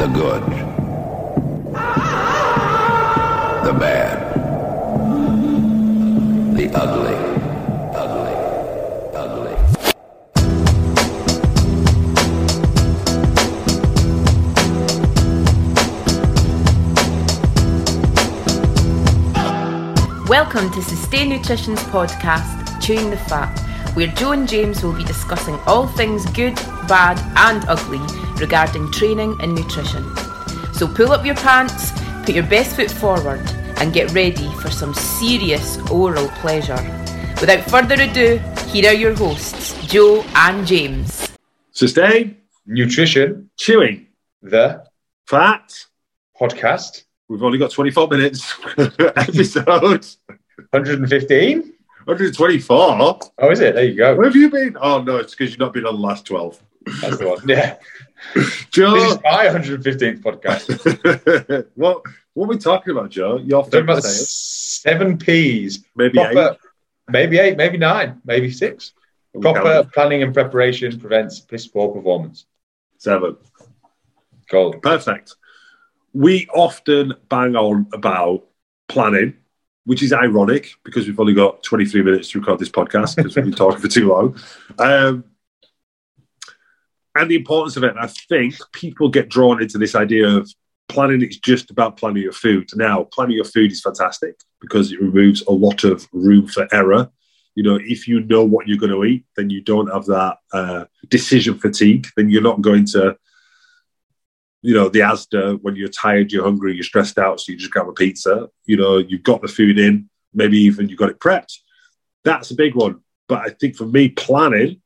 The good. The bad. The ugly. Ugly. Ugly. Welcome to Sustain Nutrition's podcast, Chewing the Fat, where Joe and James will be discussing all things good, bad, and ugly regarding training and nutrition. So pull up your pants, put your best foot forward, and get ready for some serious oral pleasure. Without further ado, here are your hosts, Joe and James. Sustain, Nutrition, chewing, the fat. podcast, We've only got 24 minutes episode 115. 124. Oh, is it? There you go. Where have you been? Oh no, it's because you've not been on the last 12. That's the one. Yeah. This is Joe, my 115th podcast. what what are we talking about, Joe? You're Talking about seven P's. maybe eight. Maybe eight, maybe nine, maybe six. We Proper planning and preparation prevents piss poor performance. seven. Gold. Perfect. We often bang on about planning, which is ironic because we've only got 23 minutes to record this podcast because we've been talking for too long. Um, and the importance of it. I think people get drawn into this idea of planning It's just about planning your food. Now, planning your food is fantastic because it removes a lot of room for error. You know, if you know what you're going to eat, then you don't have that uh, decision fatigue. Then you're not going to you know, the Asda, when you're tired, you're hungry, you're stressed out, so you just grab a pizza. You know, you've got the food in, maybe even you've got it prepped. That's a big one. But I think for me, planning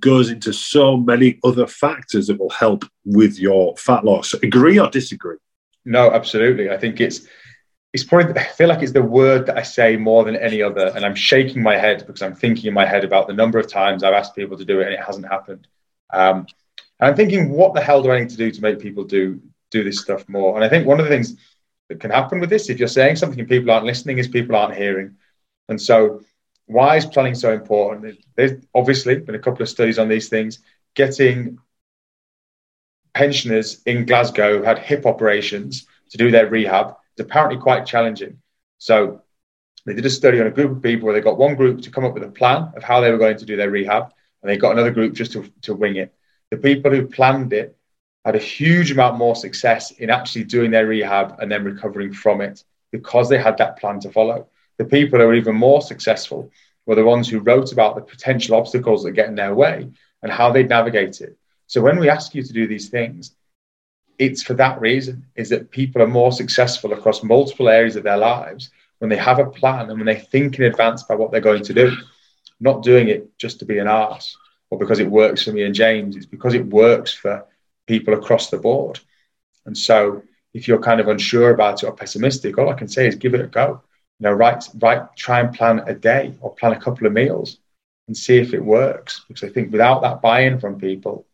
goes into so many other factors that will help with your fat loss. Agree or disagree? No, absolutely. I think it's it's probably I feel like it's the word that I say more than any other, and I'm shaking my head because I'm thinking in my head about the number of times I've asked people to do it and it hasn't happened. Um, and I'm thinking, what the hell do I need to do to make people do do this stuff more? And I think one of the things that can happen with this, if you're saying something and people aren't listening, is people aren't hearing. And so, why is planning so important? There's obviously been a couple of studies on these things. Getting pensioners in Glasgow who had hip operations to do their rehab is apparently quite challenging. So they did a study on a group of people where they got one group to come up with a plan of how they were going to do their rehab, and they got another group just to, to wing it. The people who planned it had a huge amount more success in actually doing their rehab and then recovering from it because they had that plan to follow. The people who were even more successful were the ones who wrote about the potential obstacles that get in their way and how they'd navigate it. So when we ask you to do these things, it's for that reason is that people are more successful across multiple areas of their lives when they have a plan and when they think in advance about what they're going to do, not doing it just to be an arse or because it works for me and James. It's because it works for people across the board. And so if you're kind of unsure about it or pessimistic, all I can say is give it a go. You know, write, write, try and plan a day or plan a couple of meals and see if it works. Because I think without that buy-in from people,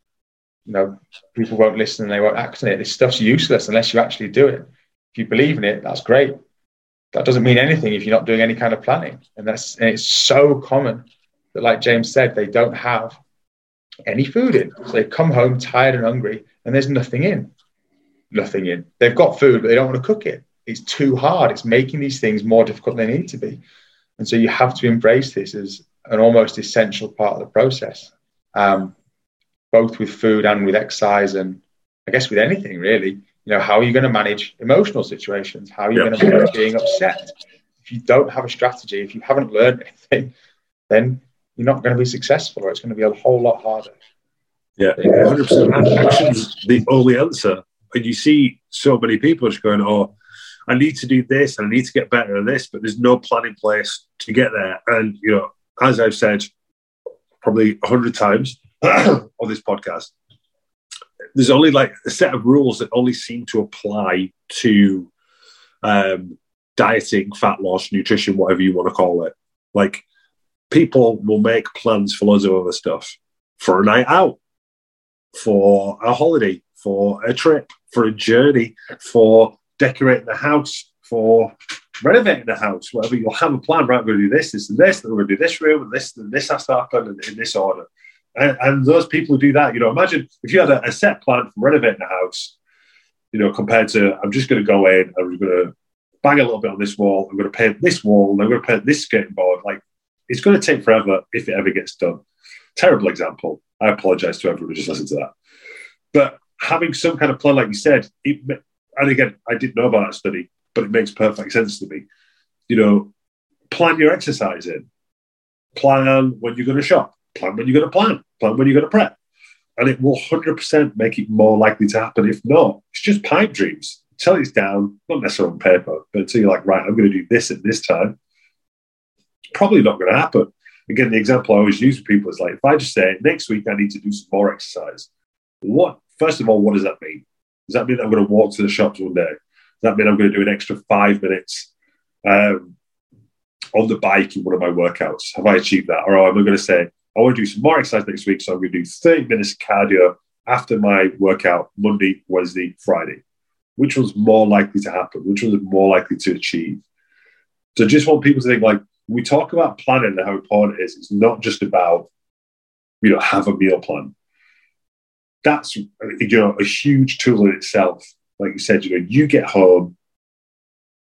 you know, people won't listen and they won't act on it. This stuff's useless unless you actually do it. If you believe in it, that's great. That doesn't mean anything if you're not doing any kind of planning. And that's and it's so common that, like James said, they don't have any food in. So they come home tired and hungry, and there's nothing in. Nothing in. They've got food, but they don't want to cook it. It's too hard. It's making these things more difficult than they need to be. And so you have to embrace this as an almost essential part of the process, um, both with food and with exercise, and I guess with anything really. You know, how are you going to manage emotional situations? How are you Yeah. going to manage being upset? If you don't have a strategy, if you haven't learned anything, then you're not going to be successful, or it's going to be a whole lot harder. Yeah, 100%. Action's the only answer. And you see so many people just going, oh, I need to do this and I need to get better at this, but there's no plan in place to get there. And, you know, as I've said probably a hundred times on this podcast, there's only like a set of rules that only seem to apply to um, dieting, fat loss, nutrition, whatever you want to call it. Like people will make plans for loads of other stuff for a night out, for a holiday, for a trip, for a journey, for decorating the house, for renovating the house, whatever. You'll have a plan, right? We're going to do this, this, and this, then we're going to do this room, and this, and this has to happen in, in this order. And, and those people who do that, you know, imagine if you had a, a set plan for renovating the house, You know, compared to I'm just going to go in, I'm going to bang a little bit on this wall, I'm going to paint this wall, and I'm going to paint this skating board. Like, it's going to take forever if it ever gets done. Terrible example. I apologize to everyone who just listened to that. But having some kind of plan, like you said, it, and again, I didn't know about that study, but it makes perfect sense to me. You know, plan your exercise in, plan when you're going to shop, plan when you're going to plan, plan when you're going to prep. And it will 100% make it more likely to happen. If not, it's just pipe dreams. Until it's down, not necessarily on paper, but until you're like, right, I'm going to do this at this time, it's probably not going to happen. Again, the example I always use with people is like, if I just say, next week I need to do some more exercise, what, first of all, what does that mean? Does that mean I'm going to walk to the shops one day? Does that mean I'm going to do an extra five minutes um, on the bike in one of my workouts? Have I achieved that? Or am I going to say, I want to do some more exercise next week, so I'm going to do 30 minutes cardio after my workout Monday, Wednesday, Friday? Which one's more likely to happen? Which one's more likely to achieve? So just want people to think like, we talk about planning and how important it is. It's not just about, you know, have a meal plan. That's you know a huge tool in itself. Like you said, you know, you get home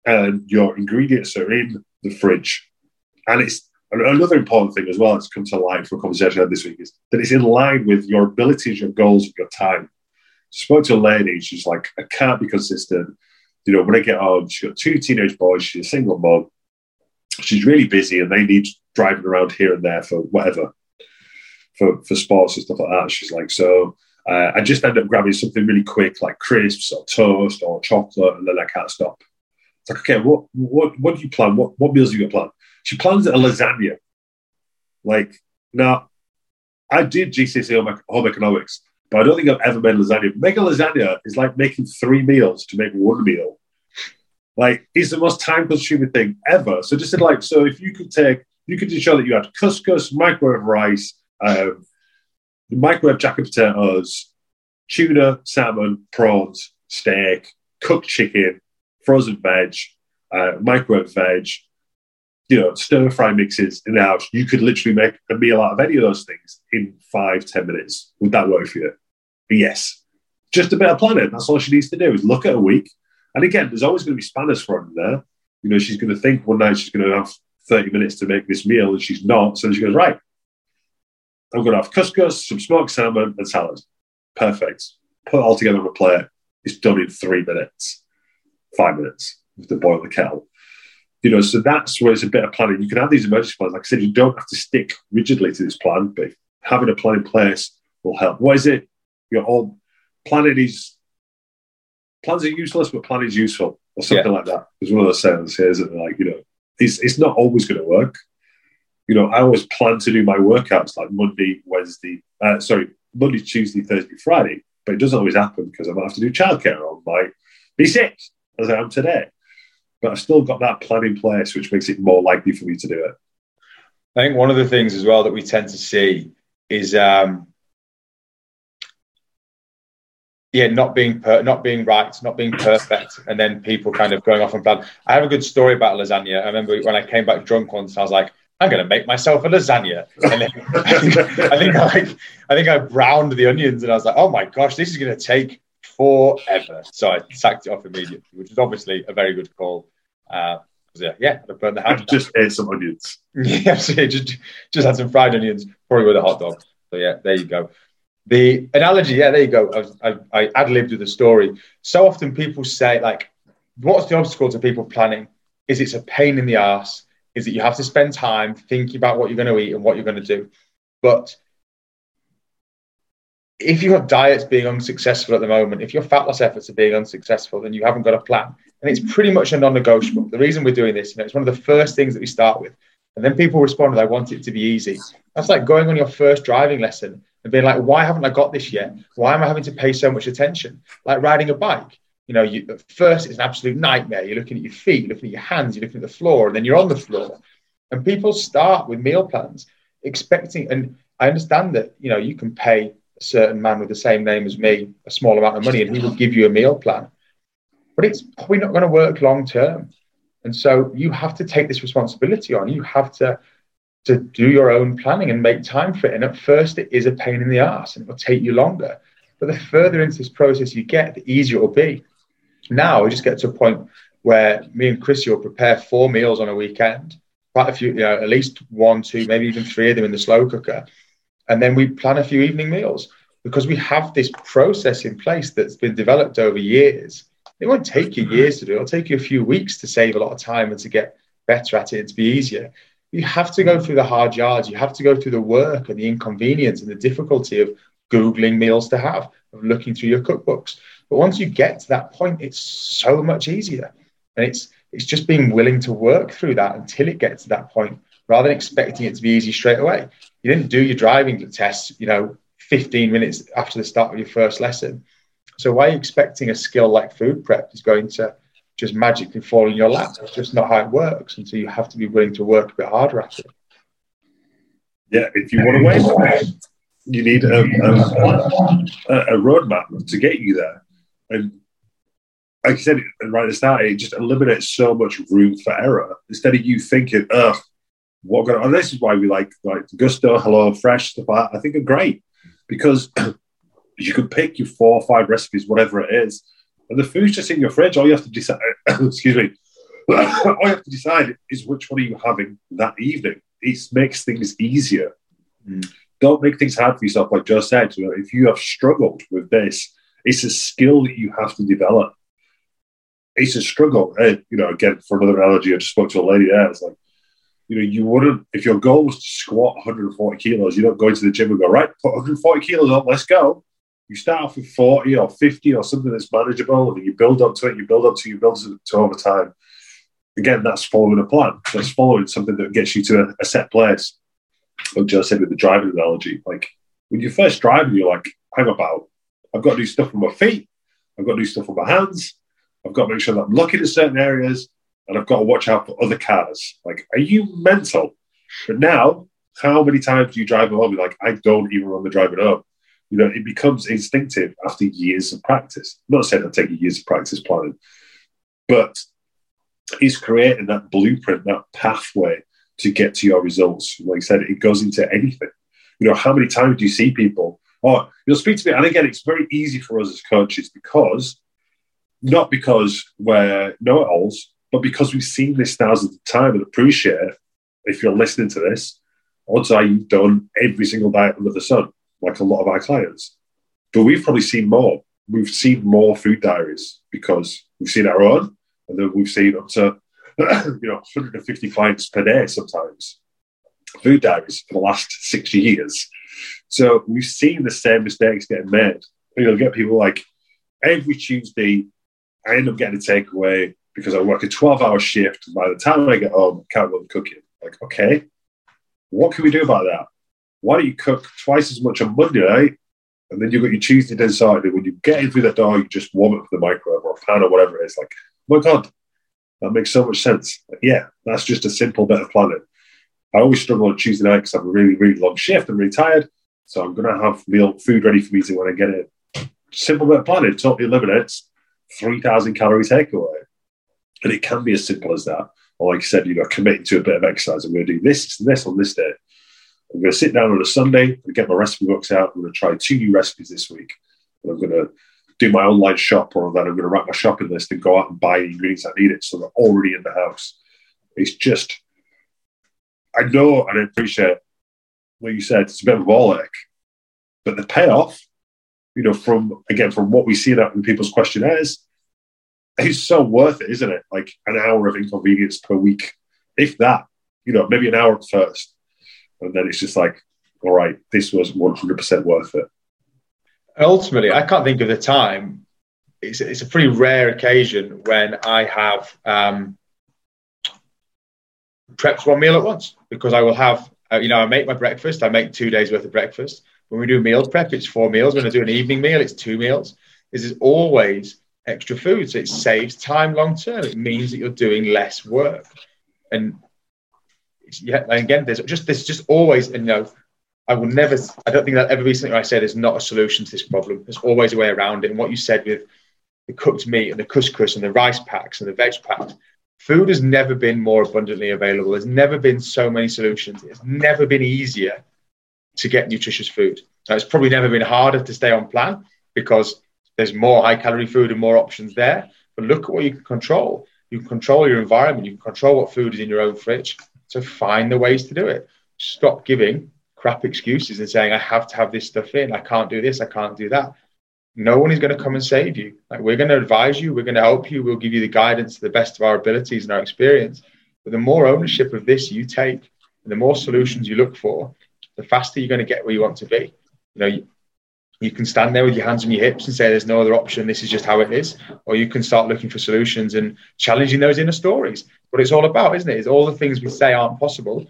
and your ingredients are in the fridge, and it's another important thing as well that's come to light from a conversation I had this week is that it's in line with your abilities, your goals, and your time. spoke to a lady, she's like, I can't be consistent. You know, when I get home, she's got two teenage boys, she's a single mom she's really busy and they need driving around here and there for whatever, for, for sports and stuff like that. She's like, so uh, I just end up grabbing something really quick, like crisps or toast or chocolate, and then I can't stop. It's like, okay, what what what do you plan? What what meals do you planned? She plans a lasagna. Like, now, I did GCSE home, economics, but I don't think I've ever made lasagna. Making lasagna is like making three meals to make one meal. Like it's the most time consuming thing ever. So just like so, if you could take, you could show that you had couscous, microwave rice, um, microwave jacket potatoes, tuna, salmon, prawns, steak, cooked chicken, frozen veg, uh, microwave veg, you know, stir fry mixes in the house. You could literally make a meal out of any of those things in five, ten minutes. Would that work for you? Yes. Just a bit of planning. That's all she needs to do is look at a week, and again, there's always going to be spanners her there. You know, she's going to think one night she's going to have 30 minutes to make this meal and she's not. So she goes, right, I'm going to have couscous, some smoked salmon, and salad. Perfect. Put it all together on a plate. It's done in three minutes, five minutes to boil the kettle. You know, so that's where it's a bit of planning. You can have these emergency plans. Like I said, you don't have to stick rigidly to this plan, but having a plan in place will help. What is it? Your all planning is plans are useless, but planning is useful, or something yeah. like that. There's one of those sayings here, isn't it? Like, you know, it's, it's not always going to work. You know, I always plan to do my workouts like Monday, Wednesday, uh, sorry, Monday, Tuesday, Thursday, Friday, but it doesn't always happen because I might have to do childcare or I might be sick as I am today. But I've still got that plan in place, which makes it more likely for me to do it. I think one of the things as well that we tend to see is um, yeah, not being per, not being right, not being perfect, and then people kind of going off and plan. I have a good story about lasagna. I remember when I came back drunk once, I was like, I'm going to make myself a lasagna, and then I think I think I, like, I think I browned the onions, and I was like, oh my gosh, this is going to take forever. So I sacked it off immediately, which is obviously a very good call. Uh, yeah, yeah, I burned the house. Just ate some onions. yeah, just just had some fried onions, probably with a hot dog. So yeah, there you go. The analogy, yeah, there you go. I, I, I ad libbed with the story. So often people say, like, what's the obstacle to people planning? Is it's a pain in the ass? Is that you have to spend time thinking about what you're going to eat and what you're going to do? But if your diet's being unsuccessful at the moment, if your fat loss efforts are being unsuccessful, then you haven't got a plan. And it's pretty much a non-negotiable. The reason we're doing this, you know, it's one of the first things that we start with. And then people respond, I want it to be easy. That's like going on your first driving lesson and being like, why haven't I got this yet? Why am I having to pay so much attention? Like riding a bike. You know, you, at first it's an absolute nightmare. You're looking at your feet, you're looking at your hands, you're looking at the floor, and then you're on the floor. And people start with meal plans expecting, and I understand that, you know, you can pay a certain man with the same name as me a small amount of money and he will give you a meal plan. But it's probably not going to work long term. And so you have to take this responsibility on. You have to to do your own planning and make time for it. And at first, it is a pain in the ass and it will take you longer. But the further into this process you get, the easier it will be. Now we just get to a point where me and Chrissy will prepare four meals on a weekend, quite a few, you know, at least one, two, maybe even three of them in the slow cooker. And then we plan a few evening meals because we have this process in place that's been developed over years. It won't take you years to do. It. It'll take you a few weeks to save a lot of time and to get better at it and to be easier. You have to go through the hard yards. You have to go through the work and the inconvenience and the difficulty of Googling meals to have, of looking through your cookbooks. But once you get to that point, it's so much easier. And it's it's just being willing to work through that until it gets to that point, rather than expecting it to be easy straight away. You didn't do your driving test, you know, 15 minutes after the start of your first lesson. So why are you expecting a skill like food prep is going to just magically fall in your lap? It's just not how it works. And so you have to be willing to work a bit harder at it. Yeah, if you want to win, you need a, a, a roadmap to get you there. And like I said right at the start, it just eliminates so much room for error. Instead of you thinking, "Ugh, what going?" And this is why we like like Gousto, Hello Fresh stuff like that. I think are great because you can pick your four or five recipes, whatever it is, and the food's just in your fridge. All you have to decide, excuse me, all you have to decide is which one are you having that evening. It makes things easier. Mm. Don't make things hard for yourself, like Joe said. You know, if you have struggled with this, it's a skill that you have to develop it's a struggle. And, you know, again, for another analogy, I just spoke to a lady there. It's like, you know, you wouldn't, if your goal was to squat 140 kilos, you don't go into the gym and go, right, put 140 kilos up, let's go. You start off with 40 or 50 or something that's manageable, and you build up to it, you build up to you build to, to over time. Again, that's following a plan. That's following something that gets you to a, a set place. Like Joe said with the driving analogy, like when you're first driving, you're like, hang about, I've got to do stuff with my feet, I've got to do stuff with my hands, I've got to make sure that I'm looking at certain areas and I've got to watch out for other cars. Like, are you mental? But now, how many times do you drive home? Like, I don't even remember driving home. You know, it becomes instinctive after years of practice. I'm not saying it'll take years of practice planning, but it's creating that blueprint, that pathway to get to your results. Like I said, it goes into anything. You know, how many times do you see people? Oh, you'll speak to me, and again, it's very easy for us as coaches because not because we're know-it-alls, but because we've seen this thousands of times and appreciate if you're listening to this, odds are you've done every single diet under the sun, like a lot of our clients. But we've probably seen more. We've seen more food diaries because we've seen our own, and then we've seen up to you know 150 clients per day sometimes food diaries for the last six years. So we've seen the same mistakes getting made. You'll get people like every Tuesday I end up getting a takeaway because I work a 12 hour shift. By the time I get home, I can't go cooking. Like, okay, what can we do about that? Why don't you cook twice as much on Monday night? And then you've got your Tuesday then Saturday. When you get in through the door, you just warm it for the microwave or a pan or whatever it is. Like, my God, that makes so much sense. Like, yeah, that's just a simple bit of planning. I always struggle on Tuesday night because I have a really, really long shift. I'm really tired. So I'm going to have meal food ready for me to when I get it. Simple bit of planning totally eliminates 3,000 calorie takeaway. And it can be as simple as that. Or like I said, you know, committing to a bit of exercise. I'm going to do this and this on this day. I'm going to sit down on a Sunday and get my recipe books out. I'm going to try two new recipes this week. And I'm going to do my online shop, or then I'm going to write my shopping list and go out and buy the ingredients I need it so they're already in the house. It's just, I know and I appreciate what you said. It's a bit of a ball but the payoff you know, from again from what we see that in people's questionnaires, it's so worth it, isn't it? Like an hour of inconvenience per week, if that. You know, maybe an hour at first, and then it's just like, all right, this was one hundred percent worth it. Ultimately, I can't think of the time. It's, it's a pretty rare occasion when I have um, prepped one meal at once because I will have, uh, you know, I make my breakfast. I make two days worth of breakfast. When we do meal prep, it's four meals. When I do an evening meal, it's two meals. This is always extra food. So it saves time long term. It means that you're doing less work. And yeah, and again, there's just there's just always, and you know, I will never I don't think that ever be something I said is not a solution to this problem. There's always a way around it. And what you said with the cooked meat and the couscous and the rice packs and the veg packs, food has never been more abundantly available. There's never been so many solutions. It's never been easier to get nutritious food. Now, it's probably never been harder to stay on plan because there's more high calorie food and more options there. but look at what you can control. You can control your environment. You can control what food is in your own fridge. So find the ways to do it. Stop giving crap excuses and saying, I have to have this stuff in. I can't do this. I can't do that. No one is going to come and save you. Like we're going to advise you. We're going to help you. We'll give you the guidance to the best of our abilities and our experience. But the more ownership of this you take, and the more solutions you look for, the faster you're going to get where you want to be. You know, you, you can stand there with your hands on your hips and say there's no other option this is just how it is or you can start looking for solutions and challenging those inner stories what it's all about isn't it it's all the things we say aren't possible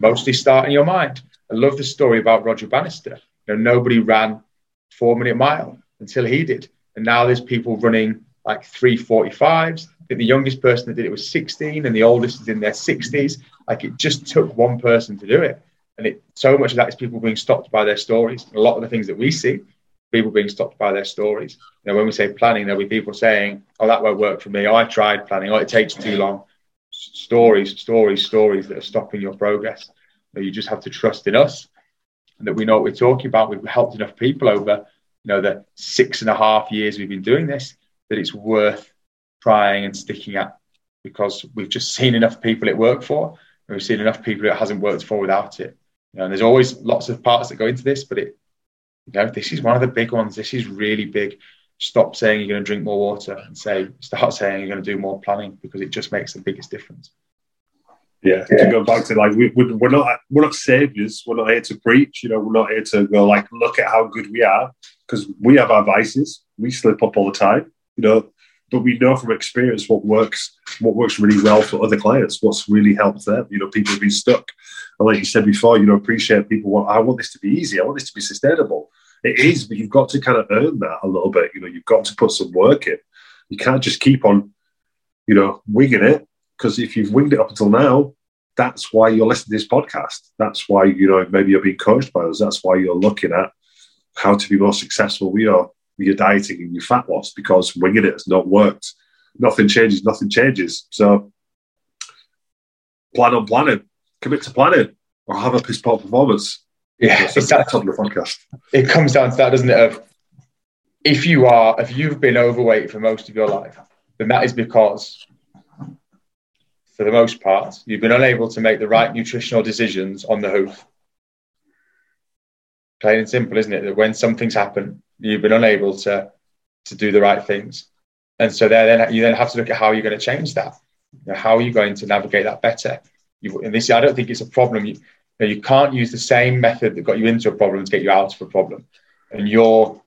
mostly start in your mind i love the story about roger bannister you know nobody ran four minute mile until he did and now there's people running like 345s i think the youngest person that did it was 16 and the oldest is in their 60s like it just took one person to do it and it, so much of that is people being stopped by their stories. A lot of the things that we see, people being stopped by their stories. You know, when we say planning, there'll be people saying, "Oh, that won't work for me. Oh, I tried planning. Oh, it takes too long." Stories, stories, stories that are stopping your progress. You, know, you just have to trust in us and that we know what we're talking about. We've helped enough people over, you know, the six and a half years we've been doing this that it's worth trying and sticking at because we've just seen enough people it worked for. And we've seen enough people it hasn't worked for without it. You know, and there's always lots of parts that go into this, but it, you know, this is one of the big ones. This is really big. Stop saying you're going to drink more water and say, start saying you're going to do more planning because it just makes the biggest difference. Yeah, to go back to like we, we're not we're not saviors. We're not here to preach. You know, we're not here to go like look at how good we are because we have our vices. We slip up all the time. You know, but we know from experience what works what works really well for other clients what's really helped them you know people have been stuck. And like you said before you know appreciate people want i want this to be easy. I want this to be sustainable. It is but you've got to kind of earn that a little bit you know you've got to put some work in. You can't just keep on you know winging it because if you've winged it up until now that's why you're listening to this podcast. That's why you know maybe you're being coached by us. That's why you're looking at how to be more successful we are your dieting and your fat loss because winging it has not worked. Nothing changes, nothing changes. So plan on planning, commit to planning, or have a piss poor performance. Yeah, it's that, on the podcast. It comes down to that, doesn't it? Of if you are, if you've been overweight for most of your life, then that is because, for the most part, you've been unable to make the right nutritional decisions on the hoof. Plain and simple, isn't it? That when something's happened, you've been unable to to do the right things, and so there, then you then have to look at how you're going to change that. You know, how are you going to navigate that better? You, and this, I don't think it's a problem. You, you, know, you can't use the same method that got you into a problem to get you out of a problem. And your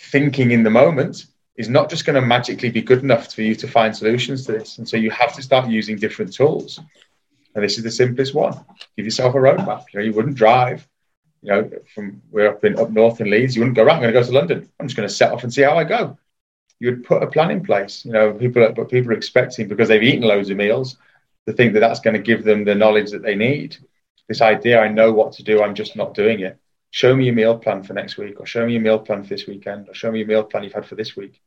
thinking in the moment is not just going to magically be good enough for you to find solutions to this. And so you have to start using different tools. And this is the simplest one. Give yourself a roadmap. You know, you wouldn't drive you know, from we're up in up north in Leeds, you wouldn't go right. I'm going to go to London. I'm just going to set off and see how I go. You would put a plan in place. You know, people, but people are expecting because they've eaten loads of meals to think that that's going to give them the knowledge that they need. This idea, I know what to do. I'm just not doing it. Show me your meal plan for next week, or show me your meal plan for this weekend, or show me your meal plan you've had for this week.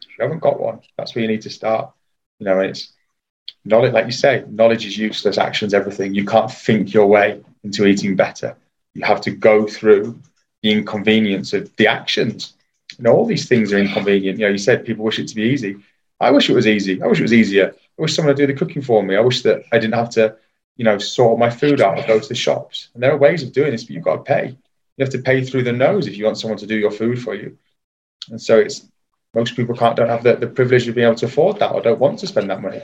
If you haven't got one, that's where you need to start. You know, and it's knowledge, like you say, knowledge is useless. Action's everything. You can't think your way into eating better have to go through the inconvenience of the actions. You know, all these things are inconvenient. You know, you said people wish it to be easy. I wish it was easy. I wish it was easier. I wish someone would do the cooking for me. I wish that I didn't have to, you know, sort my food out or go to the shops. And there are ways of doing this, but you've got to pay. You have to pay through the nose if you want someone to do your food for you. And so it's most people can't don't have the, the privilege of being able to afford that or don't want to spend that money.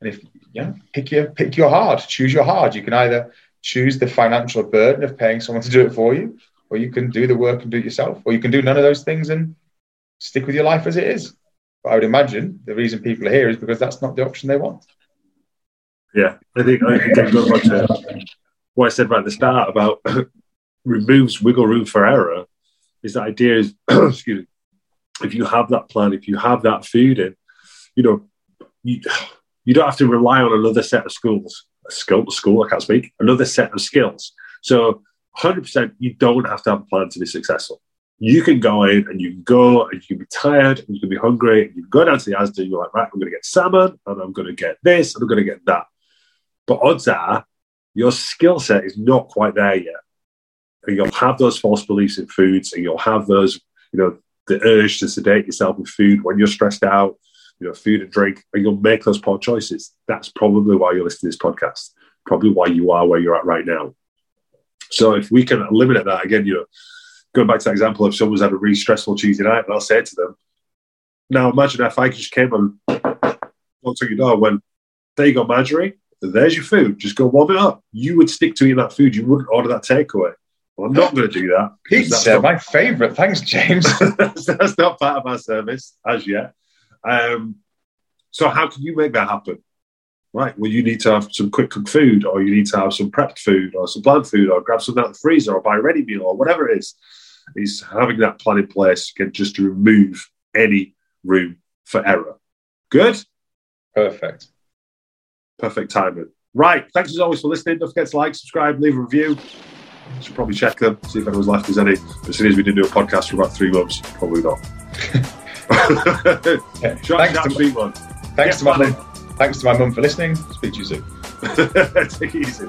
And if yeah, pick your pick your hard, choose your hard. You can either choose the financial burden of paying someone to do it for you, or you can do the work and do it yourself, or you can do none of those things and stick with your life as it is. But I would imagine the reason people are here is because that's not the option they want. Yeah, I think I think goes back to what I said right at the start about removes wiggle room for error. Is the idea is excuse me, if you have that plan, if you have that food in, you know, you you don't have to rely on another set of schools skill, to school, I can't speak, another set of skills. So 100%, you don't have to have a plan to be successful. You can go in and you can go and you can be tired and you can be hungry and you go down to the Asda and you're like, right, I'm going to get salmon and I'm going to get this and I'm going to get that. But odds are your skill set is not quite there yet. And you'll have those false beliefs in foods and you'll have those, you know, the urge to sedate yourself with food when you're stressed out. You know, food and drink, and you'll make those poor choices. That's probably why you're listening to this podcast. Probably why you are where you're at right now. So if we can eliminate that again, you know, going back to that example of someone's had a really stressful Tuesday night, and I'll say to them, now imagine if I just came and knocked on your door when there you go, Marjorie, there's your food. Just go warm it up. You would stick to eating that food. You wouldn't order that takeaway. Well, I'm not going to do that. Pizza, not, my favourite. Thanks, James. that's not part of our service as yet. Um, so how can you make that happen? Right. Well, you need to have some quick cooked food, or you need to have some prepped food, or some bland food, or grab something out of the freezer, or buy a ready meal, or whatever it is. Is having that plan in place can just remove any room for error. Good. Perfect. Perfect timing. Right. Thanks as always for listening. Don't forget to like, subscribe, leave a review. Should probably check them, see if anyone's left us any. As soon as we didn't do a podcast for about three months, probably not. thanks to, one. Thanks, yeah, to my mum, thanks to my mum for listening. Speak to you soon. Take it easy.